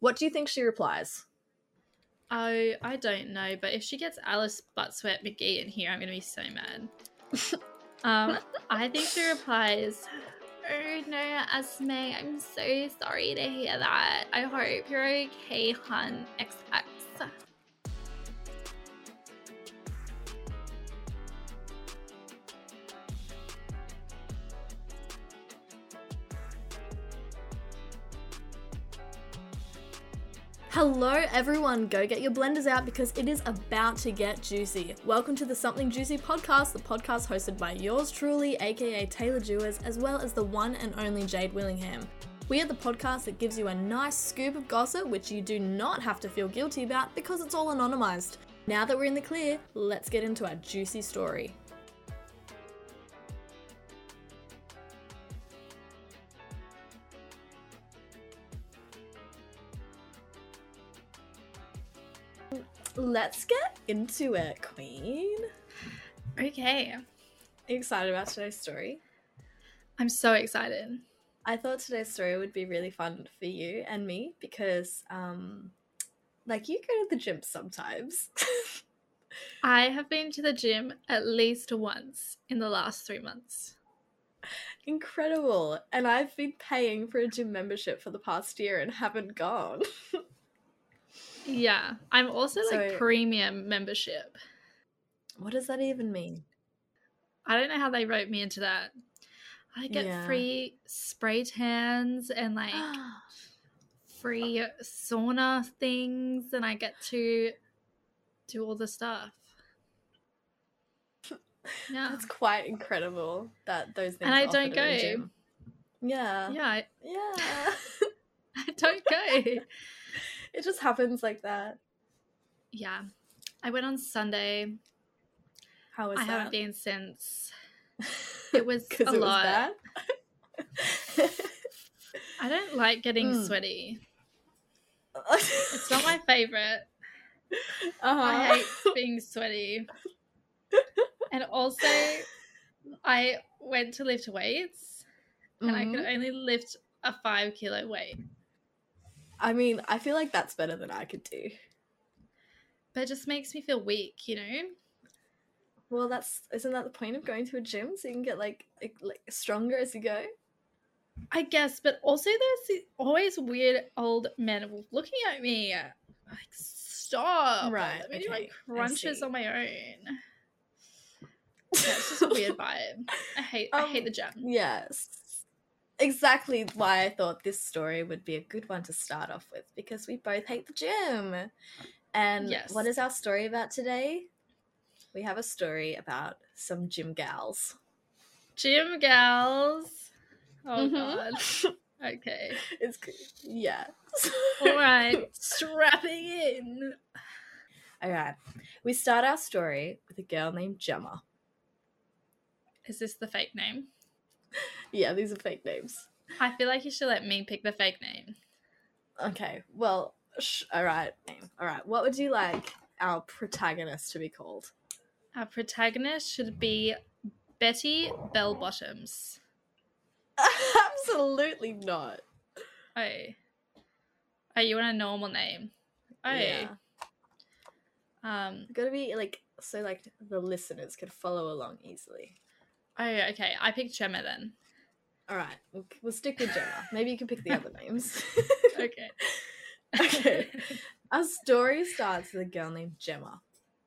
What do you think she replies? Oh, I don't know, but if she gets Alice Butt Sweat McGee in here, I'm gonna be so mad. um, I think she replies, Oh no, Esme, I'm so sorry to hear that. I hope you're okay, hun. XX. Hello, everyone. Go get your blenders out because it is about to get juicy. Welcome to the Something Juicy podcast, the podcast hosted by yours truly, aka Taylor Jewers, as well as the one and only Jade Willingham. We are the podcast that gives you a nice scoop of gossip, which you do not have to feel guilty about because it's all anonymized. Now that we're in the clear, let's get into our juicy story. Let's get into it, Queen. Okay. Are you excited about today's story? I'm so excited. I thought today's story would be really fun for you and me because, um, like, you go to the gym sometimes. I have been to the gym at least once in the last three months. Incredible. And I've been paying for a gym membership for the past year and haven't gone. Yeah, I'm also like premium membership. what does that even mean? I don't know how they wrote me into that. I get Yeah. free spray tans and like free sauna things, and I get to do all the stuff. Yeah, That's quite incredible that those things And I don't offered at a go. Yeah. yeah, I, Yeah. I don't go. it just happens like that. yeah, I went on Sunday. How was I that? haven't been since. It was a it lot. bad? I don't like getting Mm. sweaty. It's not my favorite. uh-huh. I hate being sweaty. And also, I went to lift weights and I could Mhm. only lift a five kilo weight. I mean, I feel like that's better than I could do. But it just makes me feel weak, you know? Well, that's isn't that the point of going to a gym so you can get like like, like stronger as you go? I guess, but also there's always weird old men looking at me. Like, stop. Right, Let me do my crunches on my own. Yeah, it's just a weird vibe. I hate I hate Um, the gym. Yes. Exactly why I thought this story would be a good one to start off with because we both hate the gym. And Yes. what is our story about today? We have a story about some gym gals. Gym gals. Oh Mhm. god. Okay. It's good. Yeah. All right. Strapping in. All right. We start our story with a girl named Gemma. Is this the fake name? Yeah, these are fake names. I feel like you should let me pick the fake name. Okay. Well, sh- all right. All right. What would you like our protagonist to be called? Our protagonist should be Betty Bell Bottoms. Absolutely not. Oh. Oh, you want a normal name? Oh. Yeah. Um. Gotta be like so like the listeners could follow along easily. Oh, okay. I picked Gemma then. All right, we'll, we'll stick with Gemma. Maybe you can pick the other names. Okay. Okay. Our story starts with a girl named Gemma.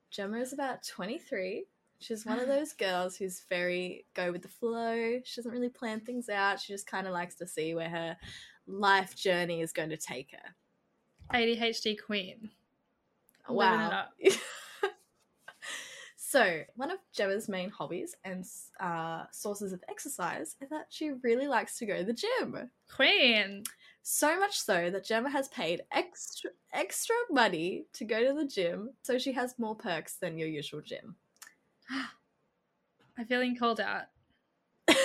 Gemma is about 23. She's one of those girls who's very go with the flow. She doesn't really plan things out. She just kind of likes to see where her life journey is going to take her. ADHD queen. Wow. So, one of Gemma's main hobbies and uh, sources of exercise is that she really likes to go to the gym. Queen. So much so that Gemma has paid extra extra money to go to the gym, so she has more perks than your usual gym. I'm feeling called out.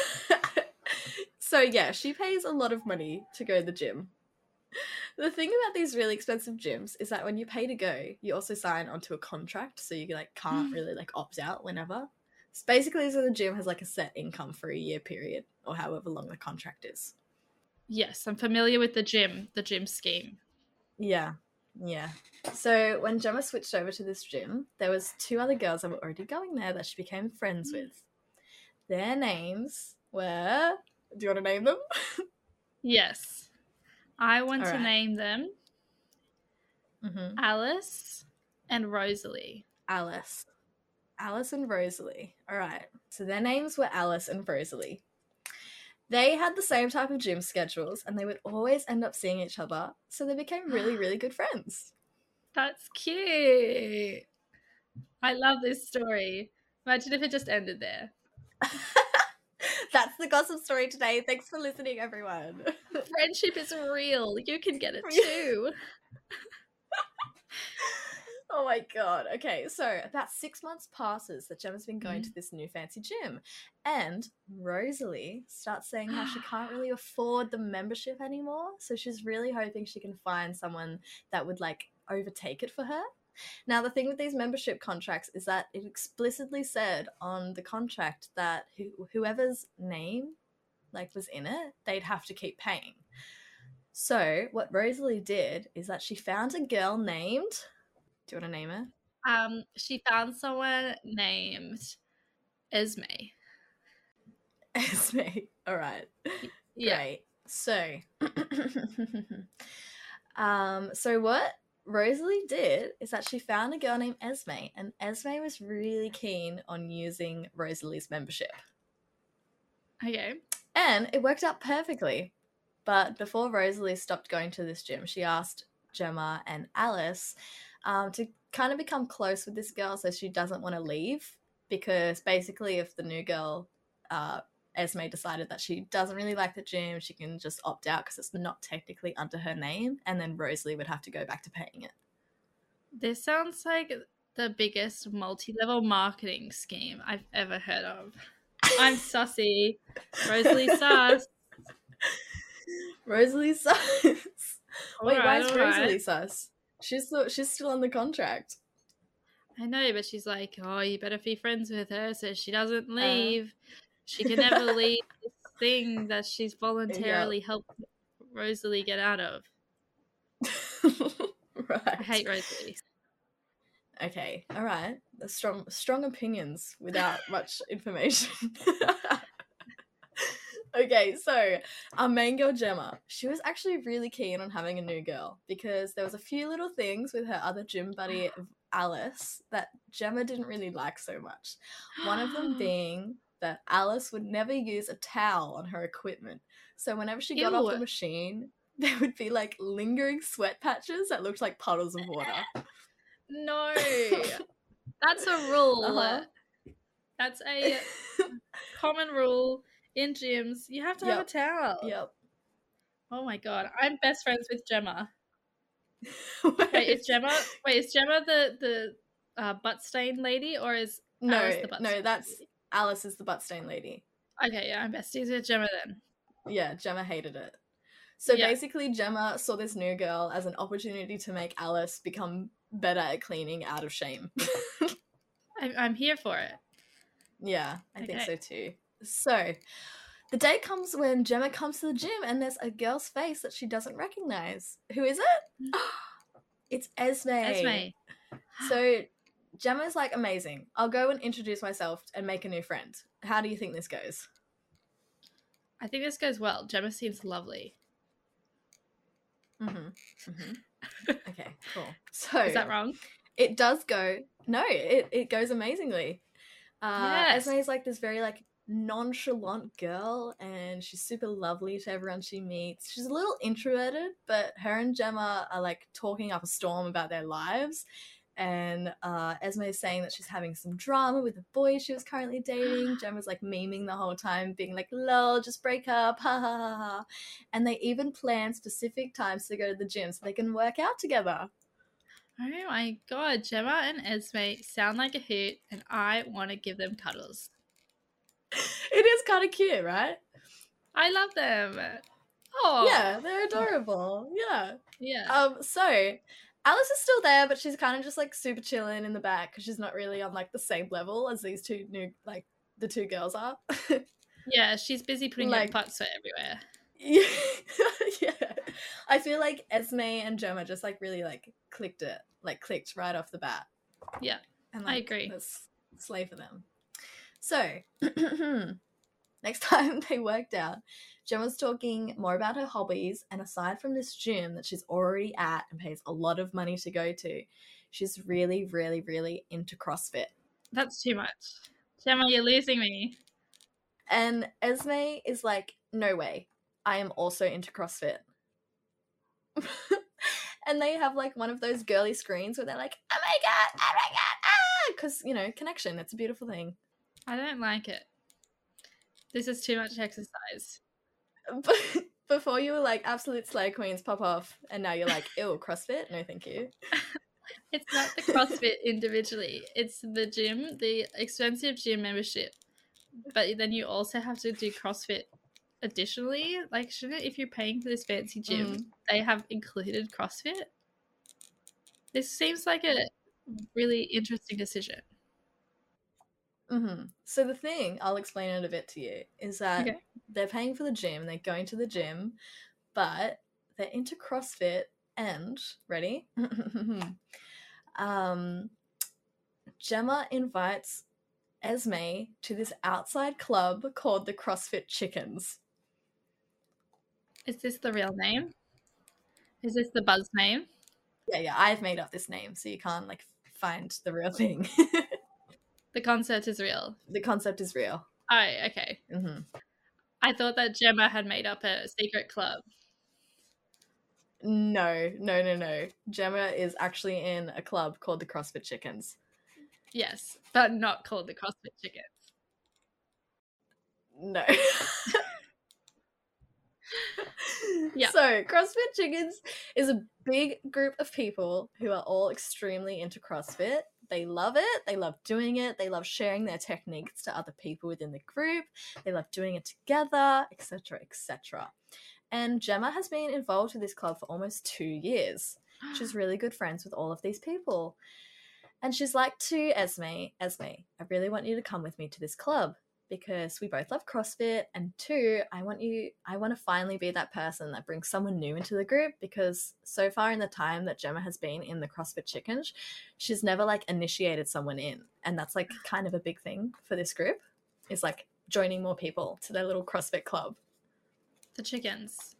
so yeah, she pays a lot of money to go to the gym. The thing about these really expensive gyms is that when you pay to go, you also sign onto a contract, so you like can't mm. really like opt out whenever. It's basically so the gym has like a set income for a year period or however long the contract is. Yes, I'm familiar with the gym, the gym scheme. Yeah. Yeah. So when Gemma switched over to this gym, there was two other girls that were already going there that she became friends mm. with. Their names were Do you want to name them? Yes. I want to name them mm-hmm. Alice and Rosalie. Alice. Alice and Rosalie. All right. So their names were Alice and Rosalie. They had the same type of gym schedules and they would always end up seeing each other. So they became really, really good friends. That's cute. I love this story. Imagine if it just ended there. That's the gossip story today. Thanks for listening, everyone. Friendship is real. You can get it too. oh my god. Okay, so about six months passes that Gemma's been going to mm. this new fancy gym. And Rosalie starts saying how she can't really afford the membership anymore. So she's really hoping she can find someone that would like overtake it for her. Now, the thing with these membership contracts is that it explicitly said on the contract that who- whoever's name like was in it, they'd have to keep paying. So, what Rosalie did is that she found a girl named. Do you want to name her? Um, she found someone named Esme. Esme. All right. Yeah. Great. So, um, so what Rosalie did is that she found a girl named Esme, and Esme was really keen on using Rosalie's membership, Okay. and it worked out perfectly. But before Rosalie stopped going to this gym, she asked Gemma and Alice um, to kind of become close with this girl so she doesn't want to leave. Because basically, if the new girl, uh, Esme, decided that she doesn't really like the gym, she can just opt out because it's not technically under her name, and then Rosalie would have to go back to paying it. This sounds like the biggest multi-level marketing scheme I've ever heard of. I'm sussy. Rosalie sus. Rosalie sus. Wait, why is. Rosalie sus? She's still, she's still on the contract. I know, but she's like, oh, you better be friends with her so she doesn't Uh. She can never leave this thing that she's voluntarily helped Rosalie get out of. right. I hate Rosalie. Okay, all right. Strong, strong opinions without much information. okay, so our main girl Gemma, she was actually really keen on having a new girl because there was a few little things with her other gym buddy Alice that Gemma didn't really like so much. One of them being that Alice would never use a towel on her equipment. So whenever she got off the machine, there would be like lingering sweat patches that looked like puddles of water. No, that's a rule. Uh-huh. That's a common rule in gyms. You have to have a towel. yep. Oh my god, I'm best friends with Gemma. Wait, is Gemma? Wait, is Gemma the the uh, butt stain lady, or is no, Alice the butt no, that's? Alice is the butt stain lady. okay? Yeah, I'm besties with Gemma then. Yeah, Gemma hated it. So Yeah. basically, Gemma saw this new girl as an opportunity to make Alice become better at cleaning out of shame. I'm, I'm here for it. yeah, I think so too. So the day comes when Gemma comes to the gym and there's a girl's face that she doesn't recognize. Who is it? it's Esme. Esme. So Gemma's like, amazing. I'll go and introduce myself and make a new friend. How do you think this goes? I think this goes well. Gemma seems lovely. Mm-hmm. mm-hmm. okay, cool. So Is that wrong? it does go. No, it, it goes amazingly. Uh, Yes. Esme is like this very like nonchalant girl, and she's super lovely to everyone she meets. She's a little introverted, but her and Gemma are like talking up a storm about their lives. And uh, Esme is saying that she's having some drama with a boy she was currently dating. Gemma's like memeing the whole time, being like, lol, just break up, ha ha ha ha. And they even plan specific times to go to the gym so they can work out together. Oh my god, Gemma and Esme sound like a hoot, and I want to give them cuddles. It is kind of cute, right? I love them. Oh Yeah, they're adorable. Yeah. yeah. Um. So Alice is still there, but she's kind of just like super chilling in the back because she's not really on like the same level as these two new like the two girls are. yeah, she's busy putting like- her butt everywhere. Yeah. yeah. I feel like Esme and Gemma just like really like clicked it, like clicked right off the bat. Yeah. And I like, agree. Let's slay for them. So, hmm. Next time they worked out, Gemma's talking more about her hobbies, and aside from this gym that she's already at and pays a lot of money to go to, she's really, really, really into CrossFit. That's too much. Gemma, you're losing me. And Esme is like, no way, I am also into CrossFit. and they have like one of those girly screens where they're like, oh my god, oh my god, ah! Because, you know, connection, it's a beautiful thing. I don't like it. This is too much exercise. But before you were like, absolute slay queens pop off, and now you're like, ew, CrossFit? No, thank you. It's not the CrossFit individually. It's the gym, the expensive gym membership. But then you also have to do CrossFit additionally. Like, shouldn't if you're paying for this fancy gym, Mm. they have included CrossFit? This seems like a really interesting decision. Hmm So the thing, I'll explain it a bit to you, is that Okay. they're paying for the gym, they're going to the gym, but they're into CrossFit and ready? um Gemma invites Esme to this outside club called the CrossFit Chickens. Is this the real name? Is this the buzz name? Yeah, yeah, I've made up this name, so you can't like find the real thing. The concept is real. the concept is real. Oh, okay. hmm I thought that Gemma had made up a secret club. No, no, no, no. Gemma is actually in a club called the CrossFit Chickens. Yes, but not called the CrossFit Chickens. No. Yeah. So, CrossFit Chickens is a big group of people who are all extremely into CrossFit. They love it. They love doing it. They love sharing their techniques to other people within the group. They love doing it together, etc., etc. And Gemma has been involved with this club for almost two years. She's really good friends with all of these people. And she's like to Esme, Esme, I really want you to come with me to this club because we both love CrossFit and two, I want you I want to finally be that person that brings someone new into the group because so far in the time that Gemma has been in the CrossFit Chickens, she's never like initiated someone in. And that's like kind of a big thing for this group is like joining more people to their little CrossFit club. The chickens.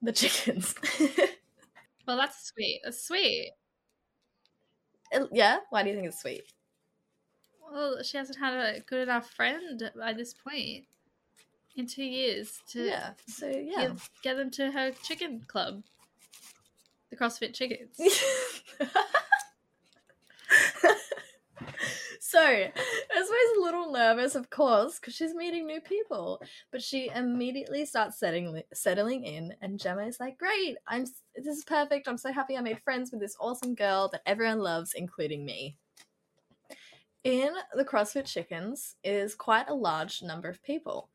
The chickens. Well, that's sweet. That's sweet. yeah, why do you think it's sweet? Well, she hasn't had a good enough friend by this point in two years to Yeah. So yeah. get, get them to her chicken club. The CrossFit Chickens. so Esme's a little nervous, of course, because she's meeting new people. But she immediately starts settling settling in, and Gemma is like, "Great! I'm this is perfect. I'm so happy I made friends with this awesome girl that everyone loves, including me." In the CrossFit Chickens is quite a large number of people,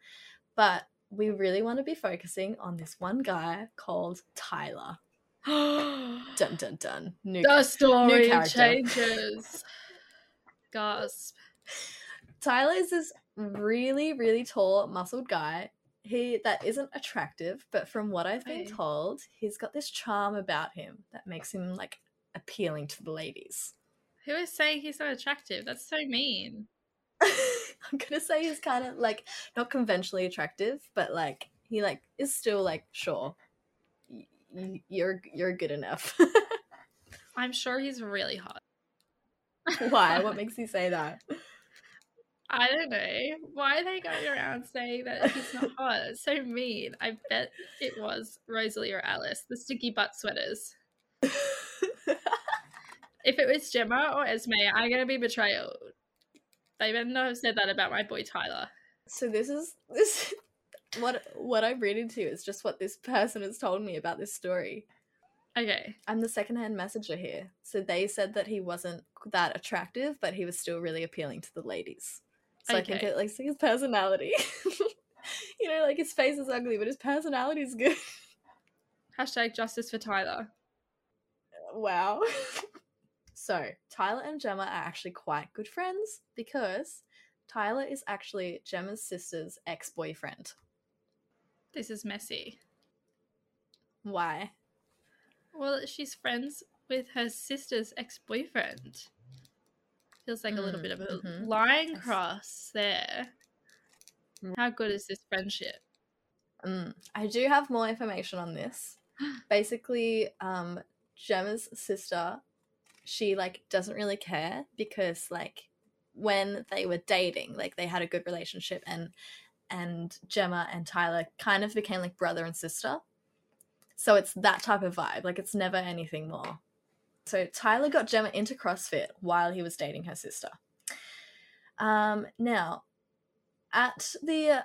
but we really want to be focusing on this one guy called Tyler. Dun dun dun. New the story character. changes. Gasp. Tyler is this really, really tall, muscled guy. He that isn't attractive, but from what I've been told, he's got this charm about him that makes him like appealing to the ladies. Who is saying he's not attractive? That's so mean. I'm gonna say he's kind of like not conventionally attractive, but like he like is still like sure, y- you're you're good enough. I'm sure he's really hot. Why? What makes you say that? I don't know. Why are they going around saying that he's not hot? It's so mean. I bet it was Rosalie or Alice, the sticky butt sweaters. If it was Gemma or Esme, I'm gonna be betrayal. They better not have said that about my boy Tyler. So this is this what what I'm reading to is just what this person has told me about this story. Okay. I'm the secondhand messenger here. So they said that he wasn't that attractive, but he was still really appealing to the ladies. So I think Okay. it like his personality. you know, like his face is ugly, but his personality is good. Hashtag justice for Tyler. wow. so Tyler and Gemma are actually quite good friends because Tyler is actually Gemma's sister's ex-boyfriend. this is messy. Why? Well, she's friends with her sister's ex boyfriend. Feels like a little Mm, bit of a mhm. line cross there. How good is this friendship? Mm, I do have more information on this. Basically, um, Gemma's sister, she like doesn't really care because like when they were dating, like they had a good relationship and and Gemma and Tyler kind of became like brother and sister. So it's that type of vibe. Like it's never anything more. So Tyler got Gemma into CrossFit while he was dating her sister. Um, now, at the uh,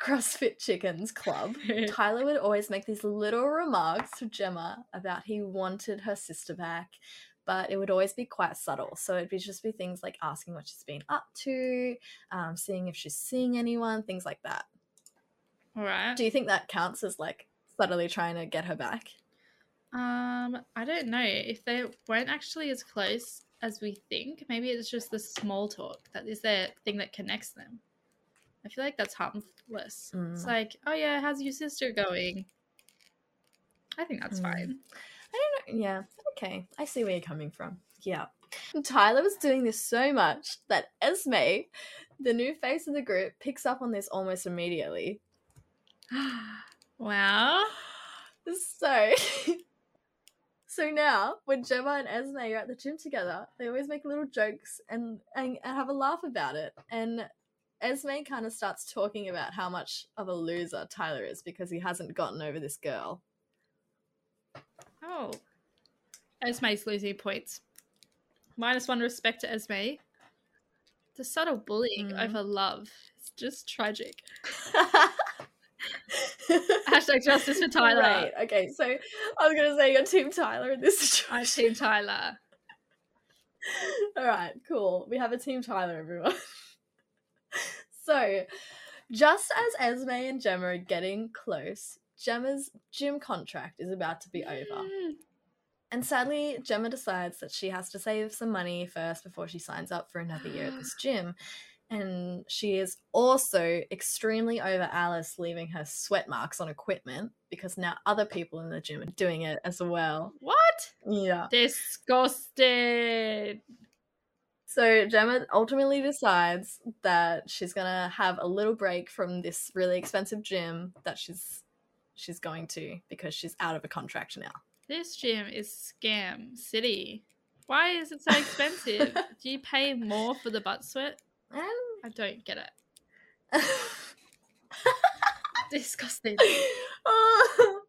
CrossFit Chickens Club, Tyler would always make these little remarks to Gemma about he wanted her sister back, but it would always be quite subtle. So it'd be just be things like asking what she's been up to, um, seeing if she's seeing anyone, things like that. All right. Do you think that counts as like subtly trying to get her back? Um, I don't know if they weren't actually as close as we think. Maybe it's just the small talk that is the thing that connects them. I feel like that's harmless. It's Mm. like, oh yeah, how's your sister going? I think that's Mm. fine. I don't know. Yeah, okay. I see where you're coming from. Yeah. Tyler was doing this so much that Esme, the new face of the group, picks up on this almost immediately. wow. So, so now when Gemma and Esme are at the gym together, they always make little jokes and, and, and have a laugh about it. And Esme kind of starts talking about how much of a loser Tyler is because he hasn't gotten over this girl. Oh. Esme's losing points. Minus one respect to Esme. The subtle bullying Mm. over love is just tragic. Hashtag justice for Tyler. Right. Okay. So I was gonna say you're Team Tyler in this situation. team Tyler. All right. Cool. We have a Team Tyler, everyone. so, just as Esme and Gemma are getting close, Gemma's gym contract is about to be over. Mm. And sadly, Gemma decides that she has to save some money first before she signs up for another year at this gym. And she is also extremely over Alice leaving her sweat marks on equipment because now other people in the gym are doing it as well. What? Yeah. Disgusted. So Gemma ultimately decides that she's gonna have a little break from this really expensive gym that she's she's going to because she's out of a contract now. This gym is scam city. Why is it so expensive? Do you pay more for the butt sweat? And I don't get it. Disgusting. oh,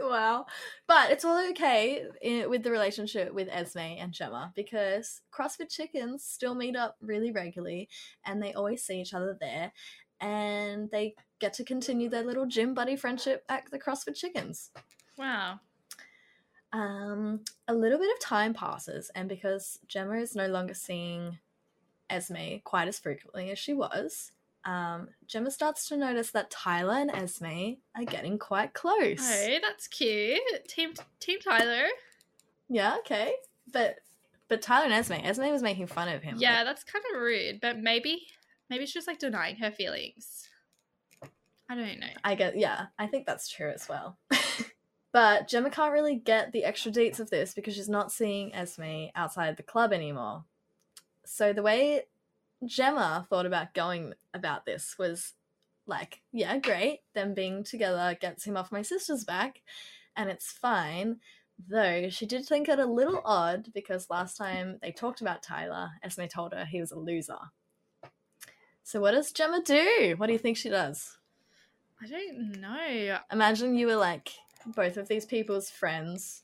wow. But it's all okay i- with the relationship with Esme and Gemma because CrossFit Chickens still meet up really regularly and they always see each other there and they get to continue their little gym buddy friendship at the CrossFit Chickens. Wow. Um, a little bit of time passes, and because Gemma is no longer seeing Esme quite as frequently as she was, um, Gemma starts to notice that Tyler and Esme are getting quite close. Oh, that's cute. Team Team Tyler. Yeah, okay, but but Tyler and Esme, Esme was making fun of him. Yeah, like, that's kind of rude, but maybe maybe she's just like denying her feelings. I don't know. I get. Yeah, I think that's true as well. but Gemma can't really get the extra deets of this because she's not seeing Esme outside the club anymore. So the way Gemma thought about going about this was like, yeah, great. Them being together gets him off my sister's back, and it's fine. Though she did think it a little odd because last time they talked about Tyler, Esme told her he was a loser. So what does Gemma do? What do you think she does? I don't know. Imagine you were like both of these people's friends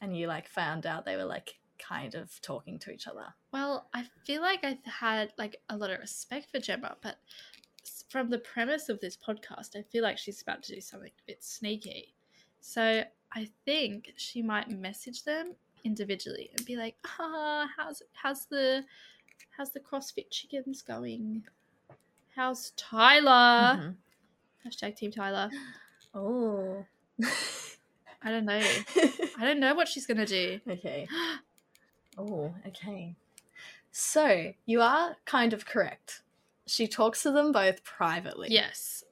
and you like found out they were like kind of talking to each other. Well, I feel like I've had like a lot of respect for Gemma, but from the premise of this podcast, I feel like she's about to do something a bit sneaky. So I think she might message them individually and be like, "Ah, how's how's the how's the CrossFit chickens going? How's Tyler? Mhm. Hashtag Team Tyler. Oh. I don't know. I don't know what she's gonna do. okay. Oh, okay. So you are kind of correct. She talks to them both privately. yes.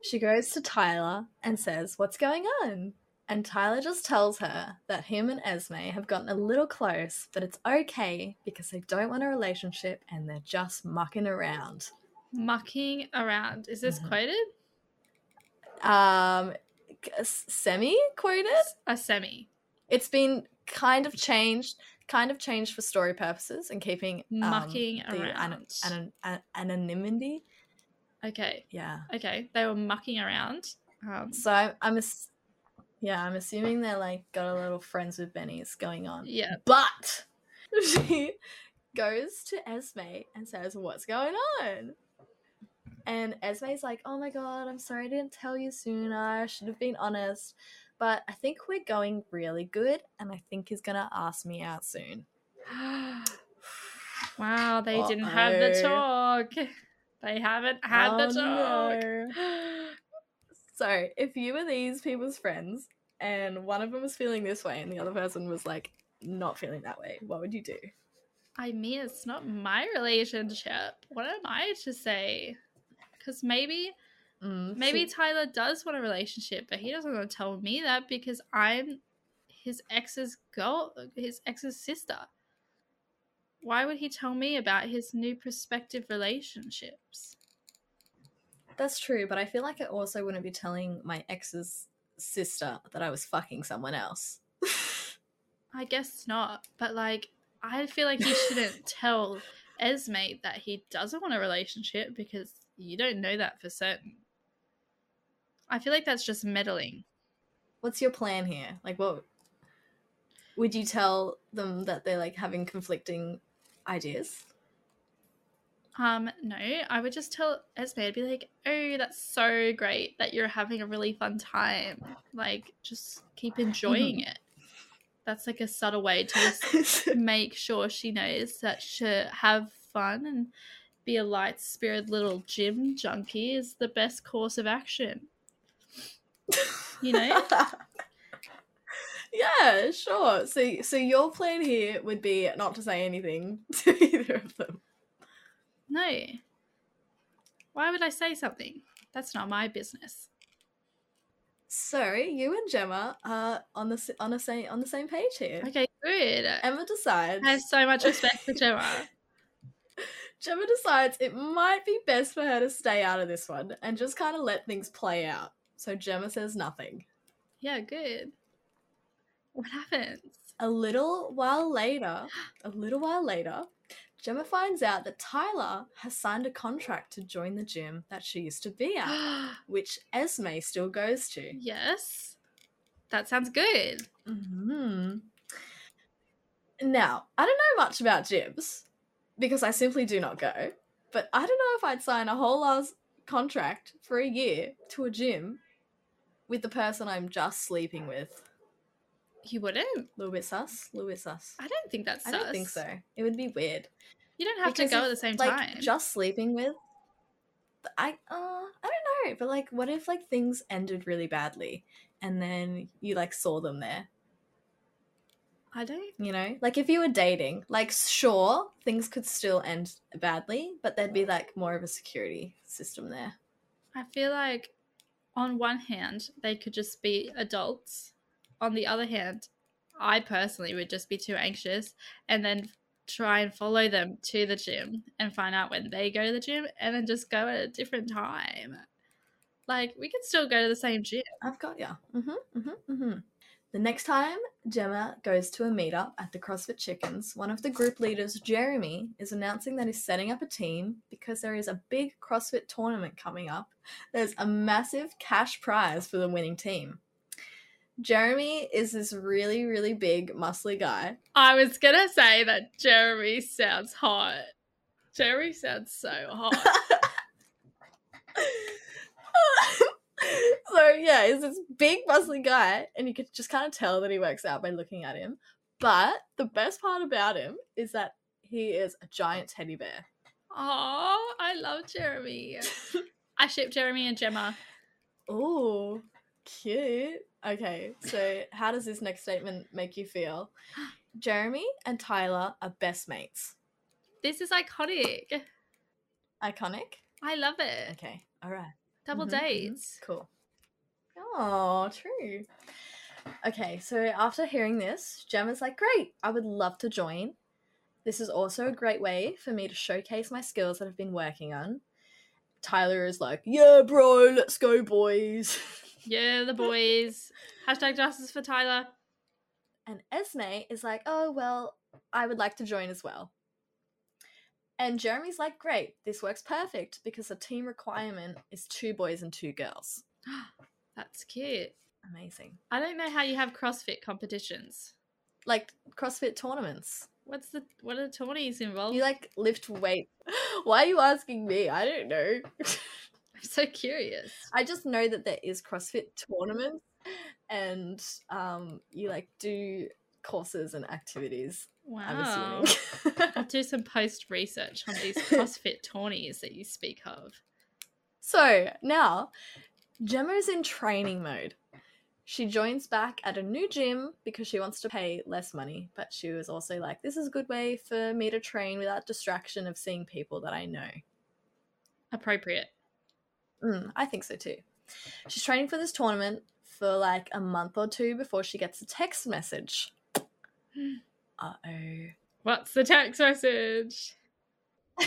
she goes to Tyler and says, What's going on? And Tyler just tells her that him and Esme have gotten a little close, but it's okay because they don't want a relationship and they're just mucking around. Mucking around. Is this quoted? Um, semi quoted. A semi. It's been kind of changed, kind of changed for story purposes and keeping um, Mucking the around. an- an- anonymity. Okay. Yeah. Okay. They were mucking around. Um, So I'm, I'm ass- yeah, I'm assuming they're like got a little friends with Benny's going on. yeah. But she goes to Esme and says, What's going on? And Esme's like, Oh my god, I'm sorry I didn't tell you sooner. I should have been honest. But I think we're going really good, and I think he's gonna ask me out soon. wow, they didn't have the talk. They haven't had Oh, the talk. no. So, if you were these people's friends and one of them was feeling this way and the other person was like not feeling that way, what would you do? I mean, it's not my relationship. What am I to say? Because maybe, Mm, maybe so- Tyler does want a relationship, but he doesn't want to tell me that because I'm his ex's girl, his ex's sister. Why would he tell me about his new prospective relationships? That's true, but I feel like I also wouldn't be telling my ex's sister that I was fucking someone else. I guess not, but like, I feel like he shouldn't tell Esme that he doesn't want a relationship because you don't know that for certain. I feel like that's just meddling. What's your plan here? Like, what would you tell them that they're like having conflicting ideas? Um, no, I would just tell Esme, I'd be like, oh, that's so great that you're having a really fun time. Like, just keep enjoying it. That's like a subtle way to just make sure she knows that to have fun and be a light spirited little gym junkie is the best course of action. You know? yeah, sure. So, so your plan here would be not to say anything to either of them. No. Why would I say something? That's not my business. So you and Gemma are on the on a same on the same page here. Okay, good. Emma decides. I have so much respect for Gemma. Gemma decides it might be best for her to stay out of this one and just kind of let things play out. So Gemma says nothing. Yeah, good. What happens? A little while later, a little while later, Gemma finds out that Tyler has signed a contract to join the gym that she used to be at, which Esme still goes to. yes. That sounds good. hmm Now, I don't know much about gyms because I simply do not go, but I don't know if I'd sign a whole ass contract for a year to a gym with the person I'm just sleeping with. You wouldn't? A little bit sus, a little bit sus. I don't think that's I sus. don't think so. It would be weird. You don't have Because to go if, at the same like, time. Just sleeping with. I uh I don't know, but like, what if like things ended really badly, and then you like saw them there? I don't. You know, like if you were dating, like sure things could still end badly, but there'd be like more of a security system there. I feel like, on one hand, they could just be adults. On the other hand, I personally would just be too anxious and then try and follow them to the gym and find out when they go to the gym and then just go at a different time. Like, we could still go to the same gym. I've got ya. Mm-hmm. Mm-hmm. Mm-hmm. The next time Gemma goes to a meetup at the CrossFit Chickens, one of the group leaders, Jeremy, is announcing that he's setting up a team because there is a big CrossFit tournament coming up. There's a massive cash prize for the winning team. Jeremy is this really, really big, muscly guy. I was gonna say that Jeremy sounds hot. Jeremy sounds so hot. so yeah, he's this big muscly guy, and you could just kind of tell that he works out by looking at him. But the best part about him is that he is a giant teddy bear. Oh, I love Jeremy. I ship Jeremy and Gemma. Oh, cute. Okay, so how does this next statement make you feel? Jeremy and Tyler are best mates. This is iconic. Iconic. I love it. Okay, all right. Double Mhm, mhm. dates. Cool. Oh, true. Okay, so after hearing this, Gemma's like, Great, I would love to join. This is also a great way for me to showcase my skills that I've been working on. Tyler is like, Yeah, bro, let's go, boys. Yeah, the boys. Hashtag justice for Tyler. And Esme is like, Oh, well, I would like to join as well. And Jeremy's like, Great, this works perfect because the team requirement is two boys and two girls. That's cute. Amazing. I don't know how you have CrossFit competitions. Like CrossFit tournaments. What's the what are the tourneys involved? You like lift weight. Why are you asking me? I don't know. I'm so curious. I just know that there is CrossFit tournaments and um you like do courses and activities. Wow. I'll do some post research on these CrossFit tourneys that you speak of. so now Gemma is in training mode. She joins back at a new gym because she wants to pay less money, but she was also like, this is a good way for me to train without distraction of seeing people that I know. Appropriate. Mm, I think so too. She's training for this tournament for like a month or two before she gets a text message. Uh oh. What's the text message?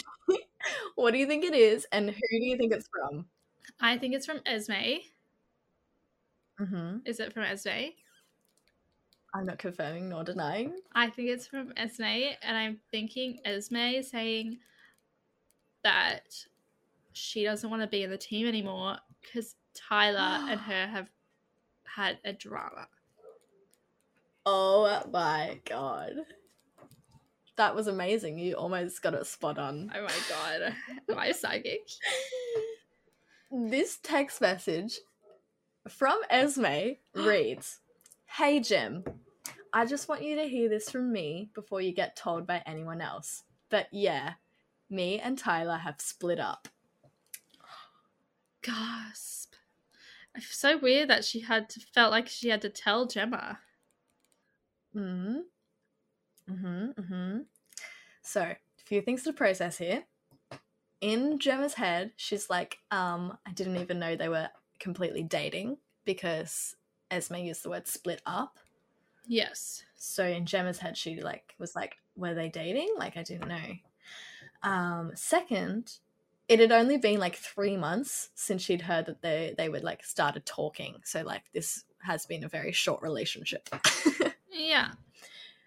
What do you think it is, and who do you think it's from? I think it's from Esme. Mm-hmm. Is it from Esme? I'm not confirming nor denying. I think it's from Esme, and I'm thinking Esme is saying that she doesn't want to be in the team anymore because Tyler and her have had a drama. Oh my god. That was amazing. You almost got it spot on. Oh my god, am I psychic? This text message from Esme reads Hey Jim, I just want you to hear this from me before you get told by anyone else. But yeah, me and Tyler have split up. Gasp! It's so weird that she had to felt like she had to tell Gemma. Hmm hmm hmm So, a few things to process here. In Gemma's head, she's like, um, I didn't even know they were completely dating because Esme used the word split up. Yes. So in Gemma's head, she like was like, were they dating? Like I didn't know. Um, second, it had only been like three months since she'd heard that they they would like started talking. So like this has been a very short relationship. Yeah.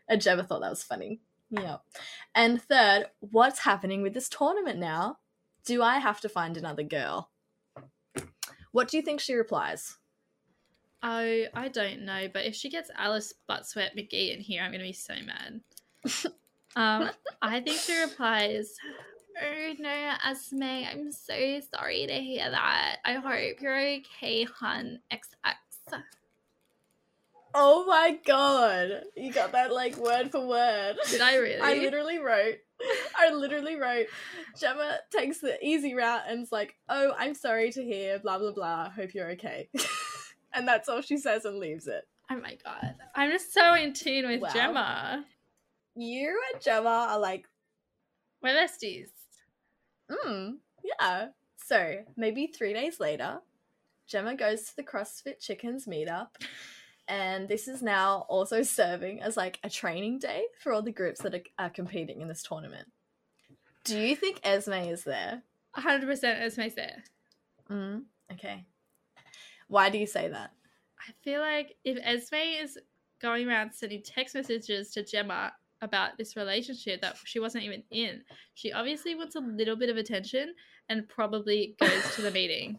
and Gemma thought that was funny. Yeah. And third, what's happening with this tournament now? Do I have to find another girl? What do you think she replies? Oh, I don't know, but if she gets Alice Butt Sweat McGee in here, I'm gonna be so mad. um, I think she replies, "Oh no, Esme, I'm so sorry to hear that. I hope you're okay, hun. XX." Oh my god. You got that like word for word. Did I really? I literally wrote, I literally wrote, Gemma takes the easy route and is like, oh, I'm sorry to hear, blah, blah, blah. Hope you're okay. and that's all she says and leaves it. Oh my god, I'm just so in tune with Wow. Gemma. You and Gemma are like, We're besties. mm, yeah. So maybe three days later, Gemma goes to the CrossFit Chickens meetup. And this is now also serving as like a training day for all the groups that are, are competing in this tournament. Do you think Esme is there? 100% Esme's there. Mm, okay. Why do you say that? I feel like if Esme is going around sending text messages to Gemma about this relationship that she wasn't even in, she obviously wants a little bit of attention and probably goes to the meeting.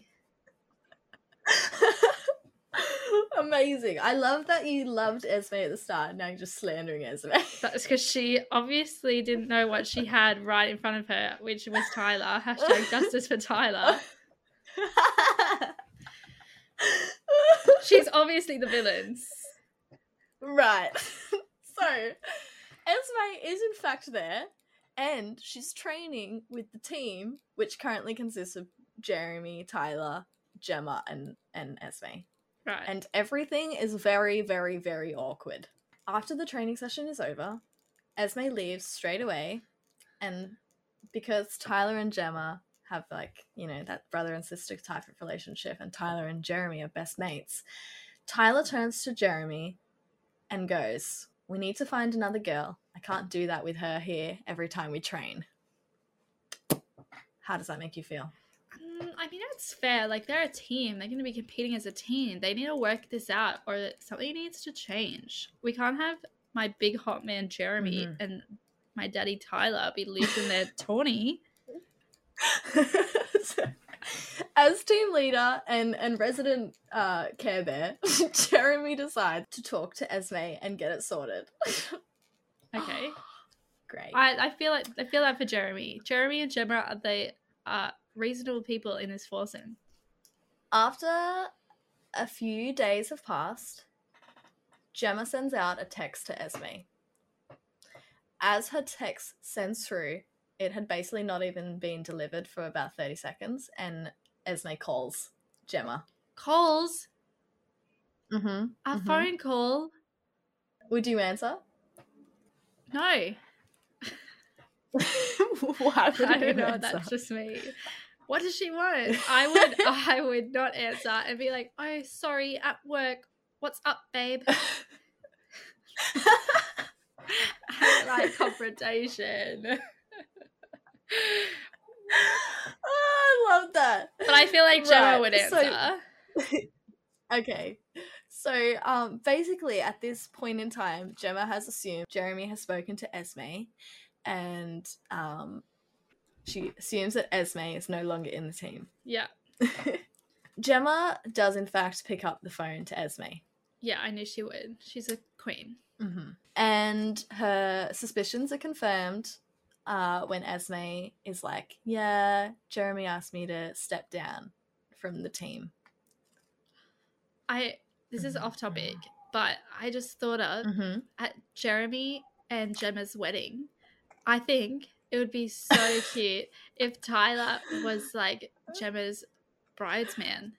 Amazing. I love that you loved Esme at the start. Now you're just slandering Esme. That's because she obviously didn't know what she had right in front of her, which was Tyler. Hashtag justice for Tyler. She's obviously the villain. right. so, Esme is in fact there, and she's training with the team, which currently consists of Jeremy, Tyler, Gemma, and, and Esme. Right. and everything is very, very, very awkward. After the training session is over, Esme leaves straight away, and because Tyler and Gemma have like, you know, that brother and sister type of relationship, and Tyler and Jeremy are best mates. Tyler turns to Jeremy and goes, We need to find another girl. I can't do that with her here every time we train. How does that make you feel? Mm, I mean, that's fair. Like, they're a team. They're going to be competing as a team. They need to work this out, or something needs to change. We can't have my big hot man Jeremy Mhm. and my daddy Tyler be losing their Tawny. As team leader and, and resident uh, Care Bear, Jeremy decides to talk to Esme and get it sorted. Okay. Great. I, I feel like I feel that for Jeremy. Jeremy and Gemma are they are reasonable people in this foursome. After a few days have passed, Gemma sends out a text to Esme. As her text sends through, it had basically not even been delivered for about 30 seconds, and Esme calls Gemma. Calls Mm-hmm. a Mhm. phone call. Would you answer? No, Why would I don't know. answer? That's just me. What does she want? I would I would not answer and be like, oh sorry, at work. What's up, babe? like confrontation. Oh, I love that. But I feel like Gemma Right, would so- answer. Okay. So, um, basically, at this point in time, Gemma has assumed Jeremy has spoken to Esme, and um, she assumes that Esme is no longer in the team. yeah. Gemma does, in fact, pick up the phone to Esme. Yeah, I knew she would. She's a queen. Mm-hmm. And her suspicions are confirmed uh, when Esme is like, Yeah, Jeremy asked me to step down from the team. I this is off topic, but I just thought of Mm-hmm. at Jeremy and Gemma's wedding, I think it would be so cute if Tyler was like Gemma's bridesman.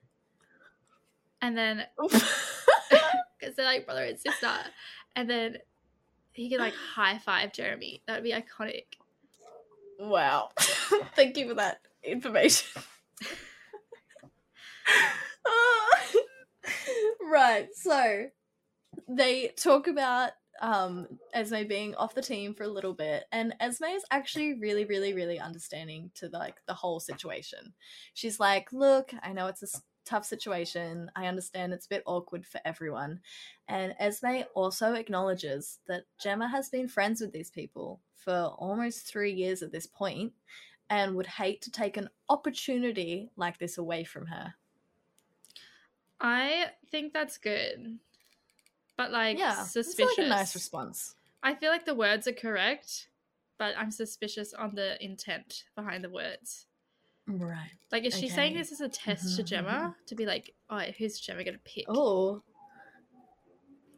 And then, because they're like brother and sister, and then he could like high five Jeremy. That would be iconic. Wow. Thank you for that information. Right, so they talk about um Esme being off the team for a little bit and Esme is actually really really really understanding to like the whole situation. She's like, "Look, I know it's a tough situation. I understand it's a bit awkward for everyone." And Esme also acknowledges that Gemma has been friends with these people for almost 3 years at this point and would hate to take an opportunity like this away from her. I think that's good. But like yeah, it's suspicious. like a nice response. I feel like the words are correct, but I'm suspicious on the intent behind the words. Right. Like, is she saying this is a test to Mhm, Gemma to be like, oh, who's Gemma gonna pick? Oh.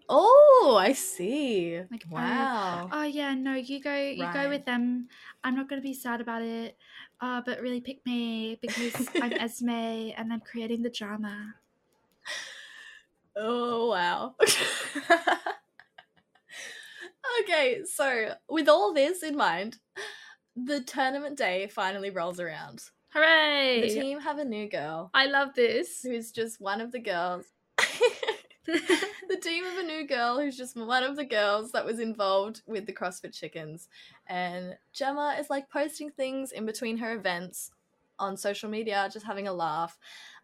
Oh, I see. Like, oh, wow. Oh yeah, no, you go, you go with them. I'm not gonna be sad about it. Uh, but really pick me because I'm Esme and I'm creating the drama. Oh, wow. okay, so with all this in mind, the tournament day finally rolls around. Hooray! The team have a new girl I love this. who's just one of the girls. the team of a new girl who's just one of the girls that was involved with the CrossFit Chickens. And Gemma is like posting things in between her events on social media, just having a laugh,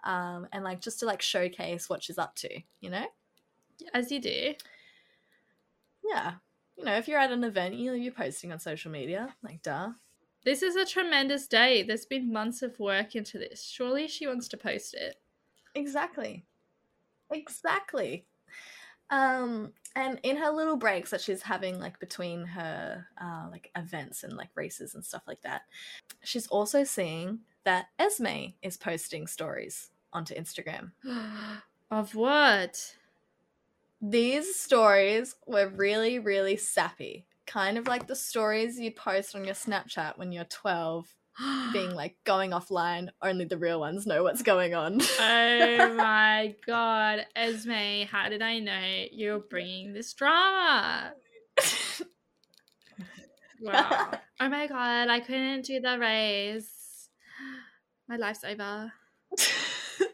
um, and like just to like showcase what she's up to, you know? As you do. Yeah. You know, if you're at an event, you know, you're posting on social media, like duh. This is a tremendous day. There's been months of work into this. Surely she wants to post it. Exactly. Exactly. Um, and in her little breaks that she's having like between her uh, like events and like races and stuff like that, she's also seeing that Esme is posting stories onto Instagram. of what? These stories were really, really sappy. Kind of like the stories you post on your Snapchat when you're 12, being like going offline, only the real ones know what's going on. oh my god, Esme, how did I know you're bringing this drama? Wow. oh my god, I couldn't do the race. My life's over. so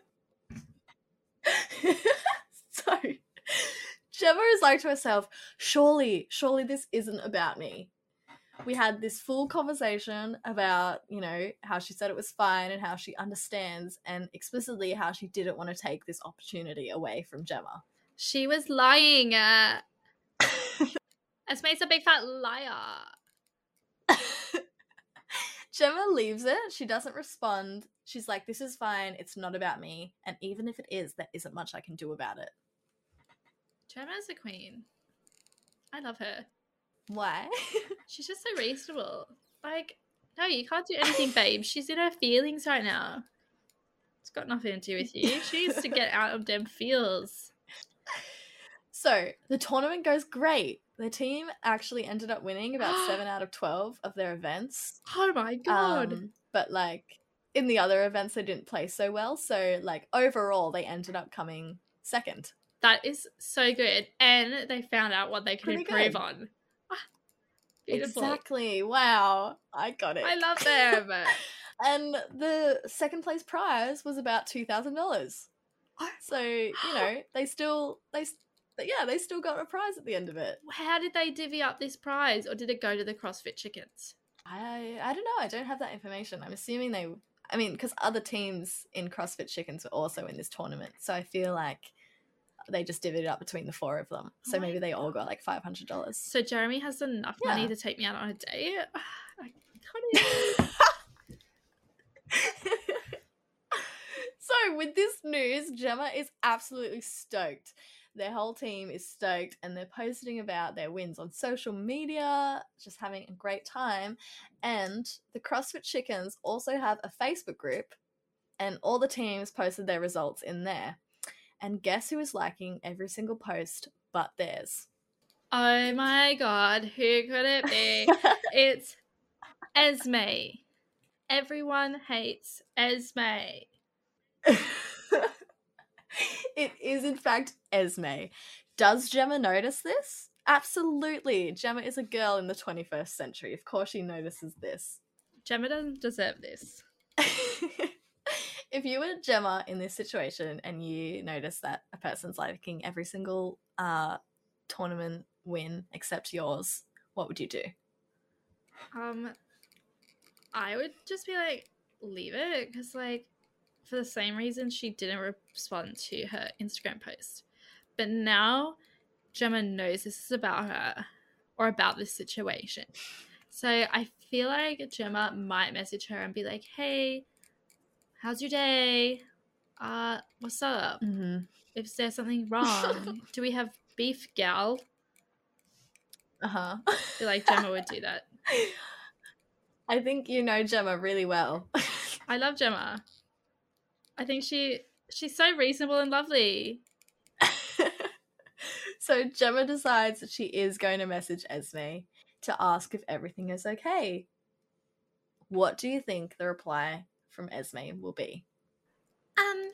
Gemma is like to herself, surely, surely this isn't about me. We had this full conversation about, you know, how she said it was fine and how she understands, and explicitly how she didn't want to take this opportunity away from Gemma. She was lying. Uh, Esme's a big fat liar. Gemma leaves it. She doesn't respond. She's like, this is fine. It's not about me. And even if it is, there isn't much I can do about it. Gemma's a queen. I love her. Why? She's just so reasonable. Like, no, you can't do anything, babe. She's in her feelings right now. It's got nothing to do with you. She needs to get out of them feels. So the tournament goes great. The team actually ended up winning about seven out of 12 of their events. Oh my god. Um, but like in the other events, they didn't play so well. So, like, overall, they ended up coming second. that is so good. And they found out what they can Pretty improve good. on. Ah, Beautiful. Exactly. Wow. I got it. I love them. and the second place prize was about $2,000. So, you know, they still, they, s- yeah, they still got a prize at the end of it. How did they divvy up this prize, or did it go to the CrossFit chickens? I I don't know. I don't have that information. I'm assuming they. I mean, because other teams in CrossFit Chickens were also in this tournament, so I feel like they just divvied it up between the four of them. So Oh maybe they all got like five hundred dollars. So Jeremy has enough Yeah. money to take me out on a date. I can't so with this news, Gemma is absolutely stoked. Their whole team is stoked and they're posting about their wins on social media, just having a great time. And the CrossFit Chickens also have a Facebook group, and all the teams posted their results in there. And guess who is liking every single post but theirs? Oh my god, who could it be? it's Esme. Everyone hates Esme. it is, in fact, Esme. Does Gemma notice this? Absolutely. Gemma is a girl in the 21st century. Of course, she notices this. Gemma doesn't deserve this. if you were Gemma in this situation and you notice that a person's liking every single uh, tournament win except yours, what would you do? Um, I would just be like, leave it, because like, for the same reason she didn't respond to her Instagram post, but now Gemma knows this is about her or about this situation. So I feel like Gemma might message her and be like, "Hey, how's your day? Uh, what's up? Mm-hmm. Is there something wrong? Do we have beef, gal?" Uh huh. I feel like Gemma would do that. I think you know Gemma really well. I love Gemma. I think she she's so reasonable and lovely. so Gemma decides that she is going to message Esme to ask if everything is okay. What do you think the reply from Esme will be? Um,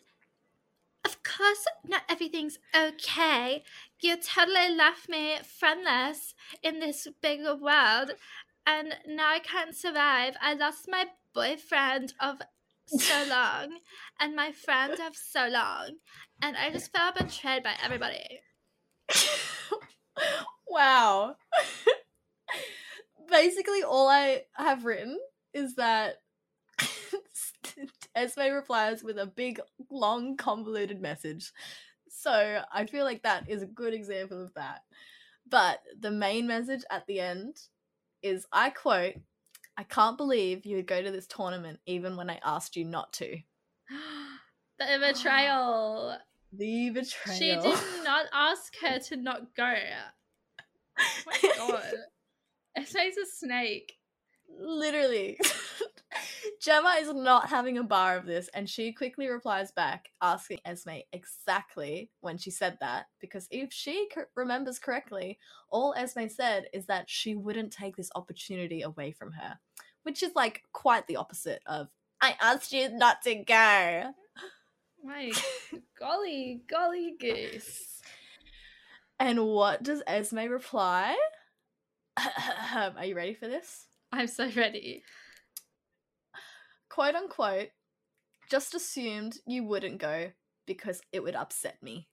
of course, not everything's okay. You totally left me friendless in this bigger world, and now I can't survive. I lost my boyfriend of so long, and my friend have so long, and I just felt betrayed by everybody. wow. Basically, all I have written is that Esme replies with a big, long, convoluted message. So I feel like that is a good example of that. But the main message at the end is I quote, I can't believe you would go to this tournament even when I asked you not to. the betrayal. The betrayal. She did not ask her to not go. Oh my god. Esme's a snake. Literally. Gemma is not having a bar of this, and she quickly replies back, asking Esme exactly when she said that, because if she c- remembers correctly, all Esme said is that she wouldn't take this opportunity away from her, which is like quite the opposite of, I asked you not to go. My golly, golly goose. And what does Esme reply? Are you ready for this? I'm so ready. quote unquote, just assumed you wouldn't go because it would upset me.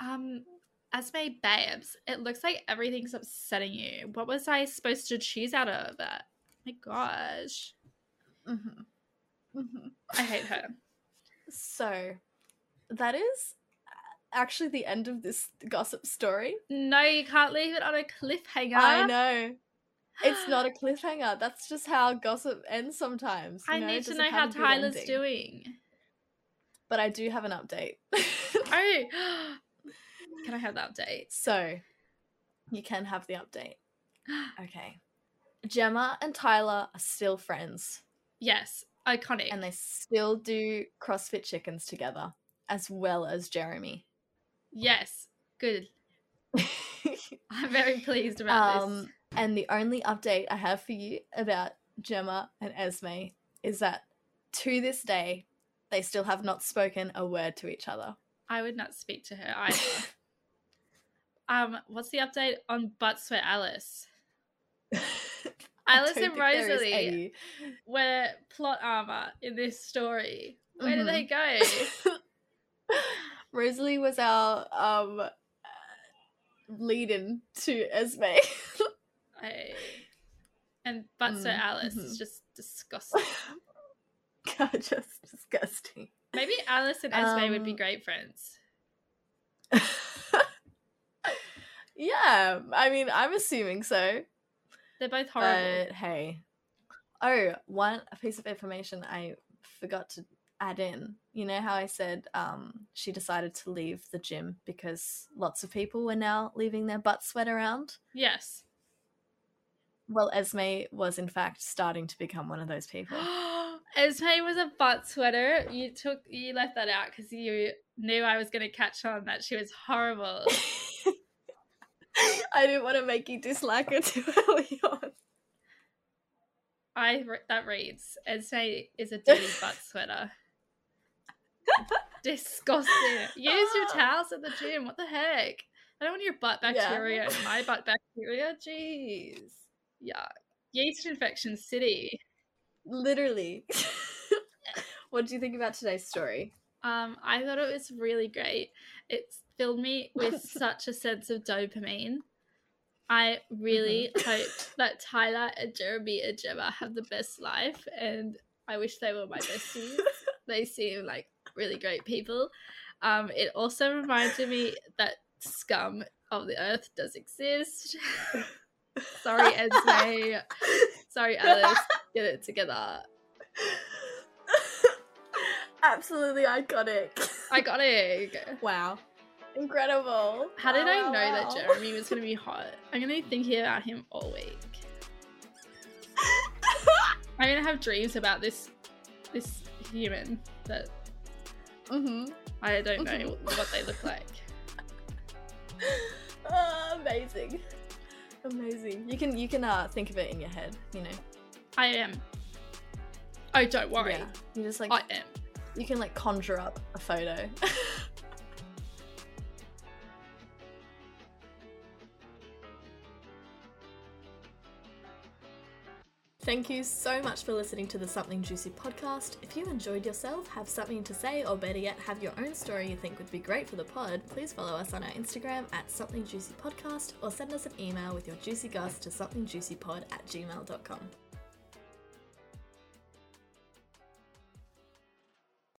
Um, Esme babes, it looks like everything's upsetting you. What was I supposed to choose out of that? My gosh. Mm-hmm. Mm-hmm. I hate her. So, that is actually the end of this gossip story. No, you can't leave it on a cliffhanger. I know. It's not a cliffhanger. That's just how gossip ends sometimes. you I know? Need to know how Tyler's ending. doing. But I do have an update. Oh, can I have the update? so, you can have the update. Okay. Gemma and Tyler are still friends, yes, iconic. and they still do CrossFit chickens together, as well as Jeremy. Yes, good. I'm very pleased about um, this. and the only update I have for you about Gemma and Esme is that to this day, they still have not spoken a word to each other. I would not speak to her either. um, what's the update on Butt Sweat Alice? Alice and think there is Rosalie were plot armor in this story. Where did Mhm. they go? Rosalie was our um uh, lead-in to Esme. I... And Sweat Mm, Alice mhm. is just disgusting. God, just disgusting. Maybe Alice and Esme would be Um, great friends. yeah, I mean, I'm assuming so. They're both horrible. But hey. Oh, one piece of information I forgot to add in. You know how I said um, she decided to leave the gym because lots of people were now leaving their butt sweat around? Yes. Well, Esme was in fact starting to become one of those people. Esme was a butt sweater. You took you left that out because you knew I was gonna catch on that she was horrible. I didn't want to make you dislike her too early on. I that reads Esme is a dirty butt sweater. Disgusting. Use your towels at the gym. What the heck? I don't want your butt Yeah. bacteria in my butt bacteria. Jeez. Yeah. Yeast infection city. Literally. what do you think about today's story? Um, I thought it was really great. It filled me with such a sense of dopamine. I really hope that Tyler and Jeremy and Gemma have the best life, and I wish they were my besties. they seem like really great people. Um, it also reminded me that scum of the earth does exist. Sorry, Esme. Sorry, Alice. Get it together. Absolutely iconic. Iconic. Wow. Incredible. How did Wow, I wow, know that. Jeremy was going to be hot? I'm going to be thinking about him all week. I'm going to have dreams about this this human that mm-hmm. I don't know Mhm. what they look like. Ah, amazing. Amazing. You can you can uh think of it in your head, you know. I am. Oh, don't worry. Yeah. You just like I am. you can like conjure up a photo. Thank you so much for listening to the Something Juicy podcast. If you enjoyed yourself, have something to say, or better yet, have your own story you think would be great for the pod, please follow us on our Instagram at Something Juicy Podcast or send us an email with your juicy goss to somethingjuicypod at gmail.com.